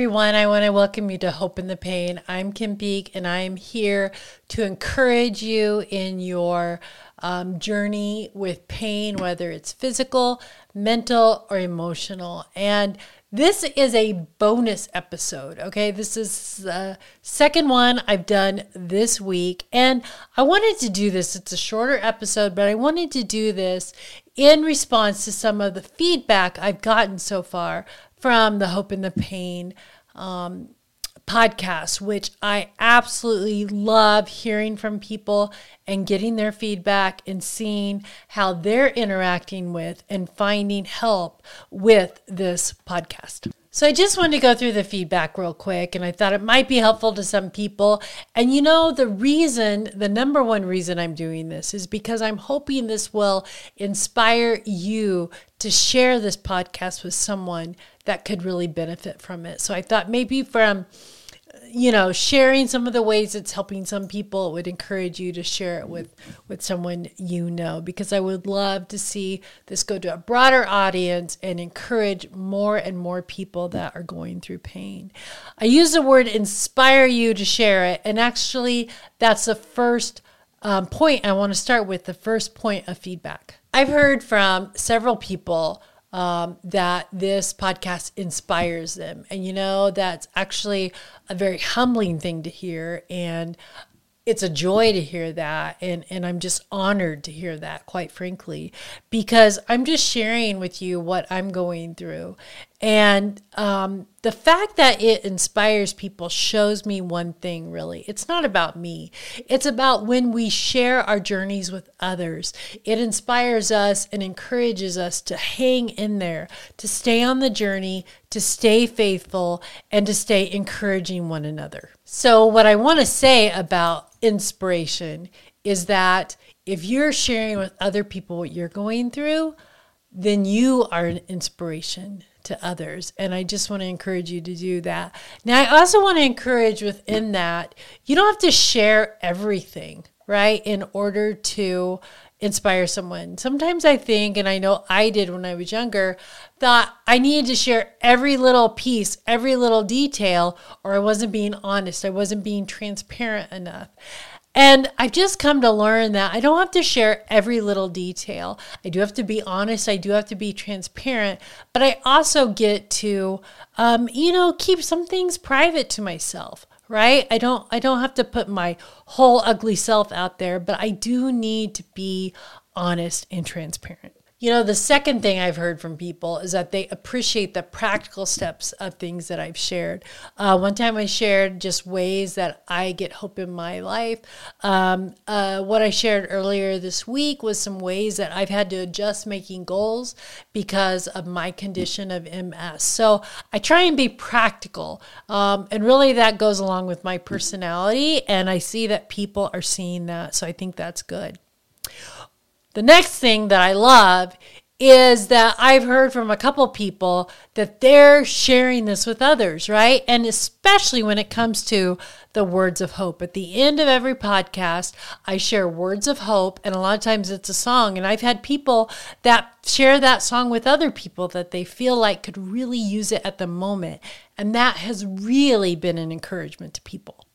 everyone. I want to welcome you to Hope in the Pain. I'm Kim Peake, and I am here to encourage you in your um, journey with pain, whether it's physical, mental, or emotional. And this is a bonus episode, okay? This is the second one I've done this week. And I wanted to do this, it's a shorter episode, but I wanted to do this in response to some of the feedback I've gotten so far from the Hope in the Pain um, podcast, which I absolutely love hearing from people and getting their feedback and seeing how they're interacting with and finding help with this podcast. So I just wanted to go through the feedback real quick and I thought it might be helpful to some people. And you know, the reason, the number one reason I'm doing this is because I'm hoping this will inspire you to share this podcast with someone that could really benefit from it. So I thought maybe from you know, sharing some of the ways it's helping some people, would encourage you to share it with with someone you know because I would love to see this go to a broader audience and encourage more and more people that are going through pain. I use the word inspire you to share it, and actually, that's the first um, point I want to start with. The first point of feedback I've heard from several people um, that this podcast inspires them. And you know, that's actually a very humbling thing to hear. And it's a joy to hear that and and I'm just honored to hear that quite frankly because I'm just sharing with you what I'm going through and um, the fact that it inspires people shows me one thing really. It's not about me, it's about when we share our journeys with others. It inspires us and encourages us to hang in there, to stay on the journey, to stay faithful, and to stay encouraging one another. So, what I want to say about inspiration is that if you're sharing with other people what you're going through, then you are an inspiration to others. And I just want to encourage you to do that. Now, I also want to encourage within that, you don't have to share everything, right, in order to inspire someone. Sometimes I think, and I know I did when I was younger, thought I needed to share every little piece, every little detail, or I wasn't being honest. I wasn't being transparent enough. And I've just come to learn that I don't have to share every little detail. I do have to be honest. I do have to be transparent, but I also get to, um, you know, keep some things private to myself. Right? I don't. I don't have to put my whole ugly self out there, but I do need to be honest and transparent. You know, the second thing I've heard from people is that they appreciate the practical steps of things that I've shared. Uh, one time I shared just ways that I get hope in my life. Um, uh, what I shared earlier this week was some ways that I've had to adjust making goals because of my condition of MS. So I try and be practical. Um, and really, that goes along with my personality. And I see that people are seeing that. So I think that's good. The next thing that I love is that I've heard from a couple people that they're sharing this with others, right? And especially when it comes to the words of hope. At the end of every podcast, I share words of hope, and a lot of times it's a song. And I've had people that share that song with other people that they feel like could really use it at the moment. And that has really been an encouragement to people.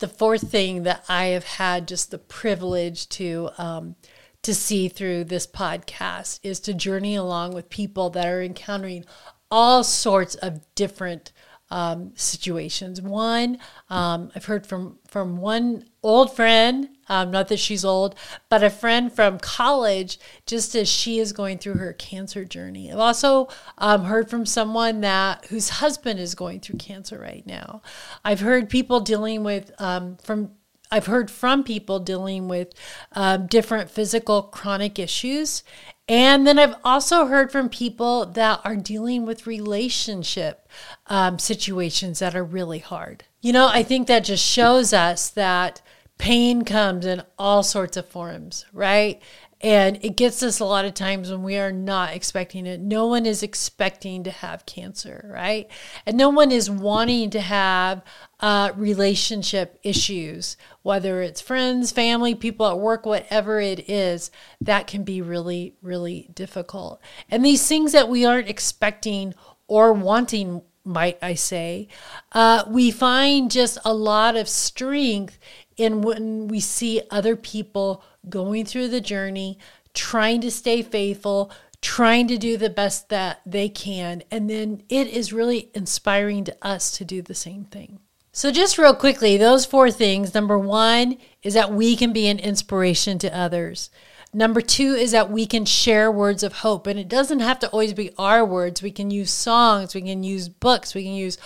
The fourth thing that I have had just the privilege to, um, to see through this podcast is to journey along with people that are encountering all sorts of different um, situations. One, um, I've heard from from one old friend, um, not that she's old, but a friend from college, just as she is going through her cancer journey. I've also um, heard from someone that whose husband is going through cancer right now. I've heard people dealing with um, from I've heard from people dealing with um, different physical chronic issues. And then I've also heard from people that are dealing with relationship um, situations that are really hard. You know, I think that just shows us that pain comes in all sorts of forms, right? And it gets us a lot of times when we are not expecting it. No one is expecting to have cancer, right? And no one is wanting to have uh, relationship issues, whether it's friends, family, people at work, whatever it is, that can be really, really difficult. And these things that we aren't expecting or wanting might I say. Uh, we find just a lot of strength in when we see other people going through the journey, trying to stay faithful, trying to do the best that they can. And then it is really inspiring to us to do the same thing. So, just real quickly, those four things number one is that we can be an inspiration to others. Number two is that we can share words of hope. And it doesn't have to always be our words. We can use songs, we can use books, we can use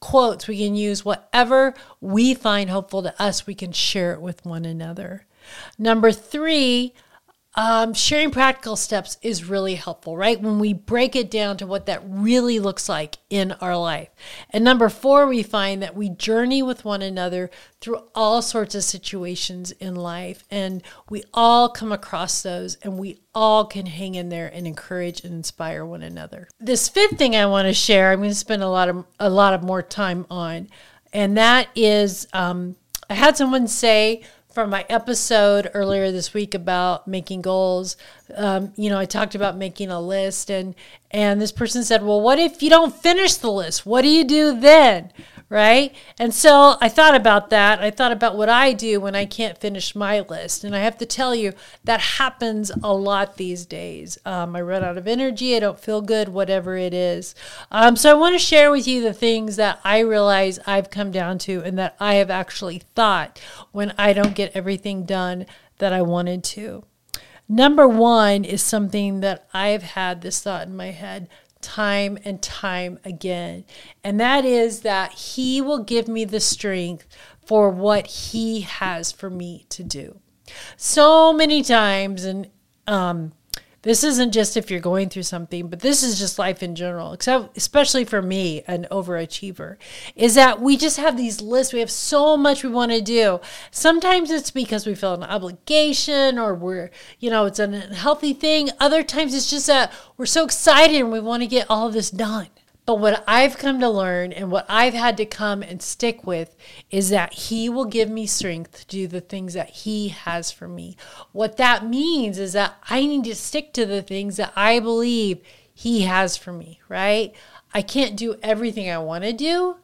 quotes, we can use whatever we find hopeful to us, we can share it with one another. Number three, um, sharing practical steps is really helpful, right? When we break it down to what that really looks like in our life. And number four, we find that we journey with one another through all sorts of situations in life. And we all come across those and we all can hang in there and encourage and inspire one another. This fifth thing I want to share, I'm going to spend a lot of a lot of more time on, and that is um, I had someone say from my episode earlier this week about making goals, um, you know, I talked about making a list, and and this person said, "Well, what if you don't finish the list? What do you do then?" Right? And so I thought about that. I thought about what I do when I can't finish my list. And I have to tell you, that happens a lot these days. Um, I run out of energy, I don't feel good, whatever it is. Um, so I want to share with you the things that I realize I've come down to and that I have actually thought when I don't get everything done that I wanted to. Number one is something that I've had this thought in my head time and time again. And that is that He will give me the strength for what He has for me to do. So many times, and um, this isn't just if you're going through something, but this is just life in general, except especially for me, an overachiever, is that we just have these lists. We have so much we want to do. Sometimes it's because we feel an obligation or we're, you know, it's an unhealthy thing. Other times it's just that we're so excited and we want to get all of this done. But what I've come to learn and what I've had to come and stick with is that He will give me strength to do the things that He has for me. What that means is that I need to stick to the things that I believe He has for me, right? I can't do everything I want to do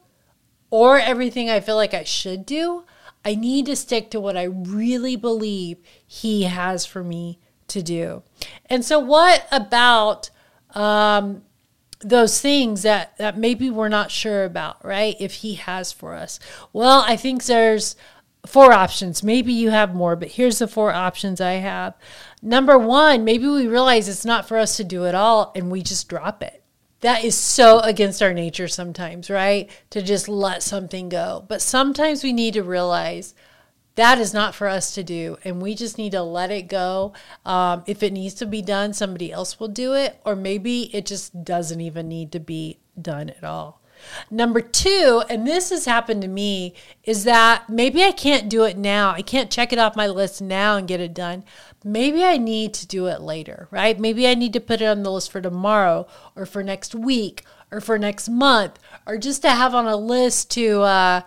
or everything I feel like I should do. I need to stick to what I really believe He has for me to do. And so, what about um, those things that that maybe we're not sure about, right? If he has for us. Well, I think there's four options. Maybe you have more, but here's the four options I have. Number 1, maybe we realize it's not for us to do it all and we just drop it. That is so against our nature sometimes, right? To just let something go. But sometimes we need to realize that is not for us to do and we just need to let it go. Um, if it needs to be done somebody else will do it or maybe it just doesn't even need to be done at all. Number two and this has happened to me is that maybe i can't do it now. I can't check it off my list now and get it done. Maybe i need to do it later right? Maybe i need to put it on the list for tomorrow or for next week or for next month or just to have on a list to uh,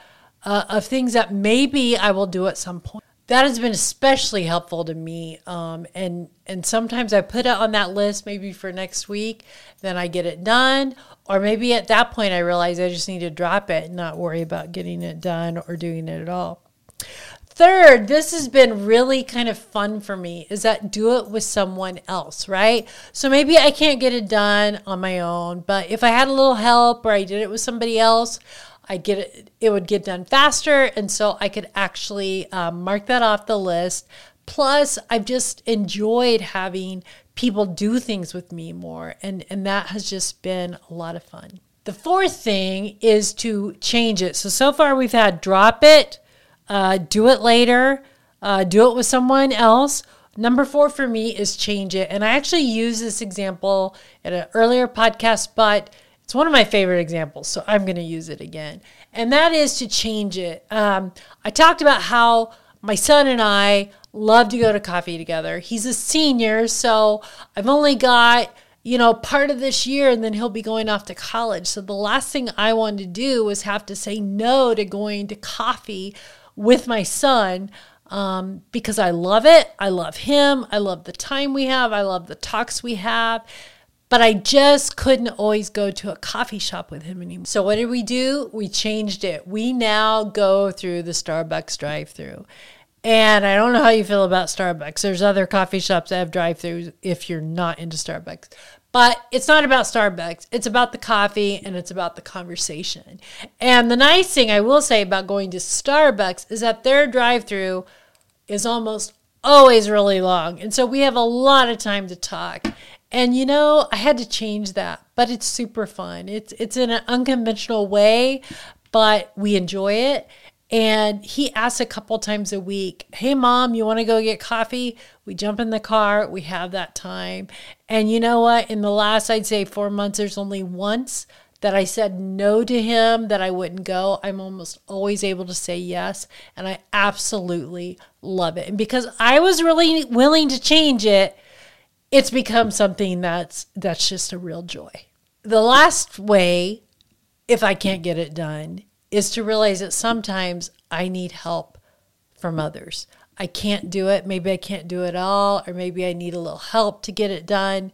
uh, of things that maybe I will do at some point. That has been especially helpful to me. Um, and and sometimes I put it on that list maybe for next week, then I get it done, or maybe at that point I realize I just need to drop it and not worry about getting it done or doing it at all. Third, this has been really kind of fun for me is that do it with someone else, right? So maybe I can't get it done on my own, but if I had a little help or I did it with somebody else, I get it, it would get done faster. And so I could actually um, mark that off the list. Plus, I've just enjoyed having people do things with me more. And, and that has just been a lot of fun. The fourth thing is to change it. So, so far we've had drop it, uh, do it later, uh, do it with someone else. Number four for me is change it. And I actually used this example in an earlier podcast, but it's one of my favorite examples, so I'm going to use it again. And that is to change it. Um, I talked about how my son and I love to go to coffee together. He's a senior, so I've only got, you know, part of this year and then he'll be going off to college. So the last thing I wanted to do was have to say no to going to coffee with my son um, because I love it. I love him. I love the time we have. I love the talks we have. But I just couldn't always go to a coffee shop with him anymore. So what did we do? We changed it. We now go through the Starbucks drive-through. And I don't know how you feel about Starbucks. There's other coffee shops that have drive-throughs if you're not into Starbucks. But it's not about Starbucks. It's about the coffee and it's about the conversation. And the nice thing I will say about going to Starbucks is that their drive-through is almost always really long. And so we have a lot of time to talk. And you know, I had to change that, but it's super fun. It's it's in an unconventional way, but we enjoy it. And he asks a couple times a week, Hey, mom, you want to go get coffee? We jump in the car, we have that time. And you know what? In the last, I'd say four months, there's only once that I said no to him, that I wouldn't go. I'm almost always able to say yes. And I absolutely love it. And because I was really willing to change it, it's become something that's that's just a real joy. The last way, if I can't get it done, is to realize that sometimes I need help from others. I can't do it. Maybe I can't do it all, or maybe I need a little help to get it done.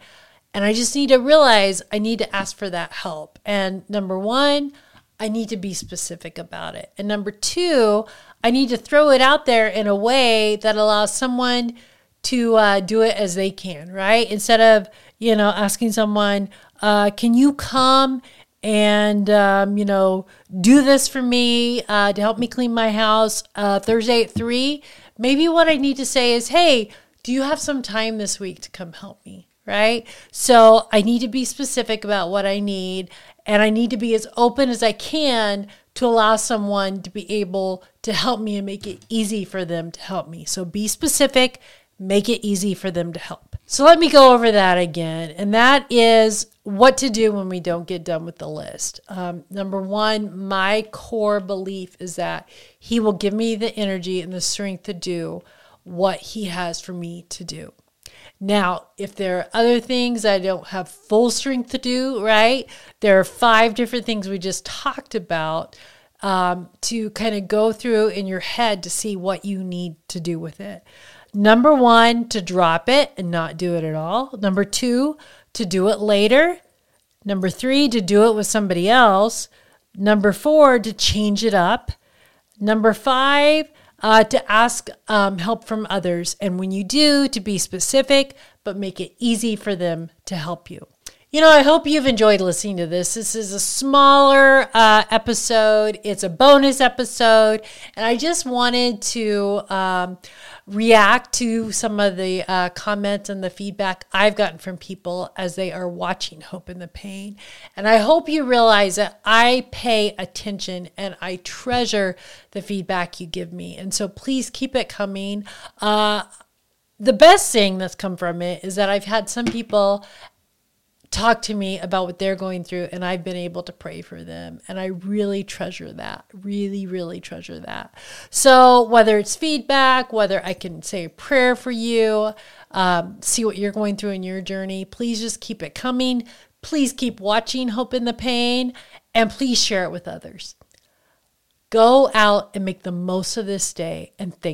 And I just need to realize I need to ask for that help. And number one, I need to be specific about it. And number two, I need to throw it out there in a way that allows someone to uh, do it as they can, right? Instead of, you know, asking someone, uh, can you come and, um, you know, do this for me uh, to help me clean my house uh, Thursday at three? Maybe what I need to say is, hey, do you have some time this week to come help me? Right. So I need to be specific about what I need and I need to be as open as I can to allow someone to be able to help me and make it easy for them to help me. So be specific, make it easy for them to help. So let me go over that again. And that is what to do when we don't get done with the list. Um, number one, my core belief is that He will give me the energy and the strength to do what He has for me to do. Now, if there are other things I don't have full strength to do, right? There are five different things we just talked about um, to kind of go through in your head to see what you need to do with it. Number one, to drop it and not do it at all. Number two, to do it later. Number three, to do it with somebody else. Number four, to change it up. Number five, uh, to ask um, help from others. And when you do, to be specific, but make it easy for them to help you. You know, I hope you've enjoyed listening to this. This is a smaller uh, episode, it's a bonus episode. And I just wanted to um, react to some of the uh, comments and the feedback I've gotten from people as they are watching Hope in the Pain. And I hope you realize that I pay attention and I treasure the feedback you give me. And so please keep it coming. Uh, the best thing that's come from it is that I've had some people talk to me about what they're going through and I've been able to pray for them. And I really treasure that. Really, really treasure that. So, whether it's feedback, whether I can say a prayer for you, um, see what you're going through in your journey, please just keep it coming. Please keep watching Hope in the Pain and please share it with others. Go out and make the most of this day and thank